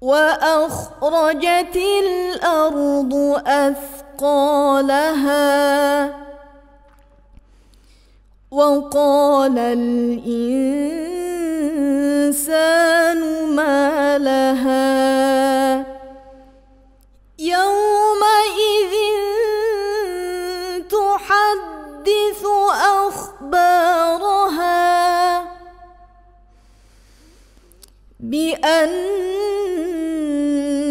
وأخرجت الأرض أثقالها. وقال الإنسان ما لها. يومئذ تحدث أخبارها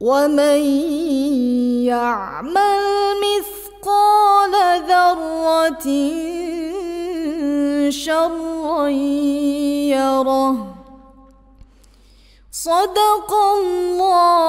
ومن يعمل مثقال ذرة شرا يره صدق الله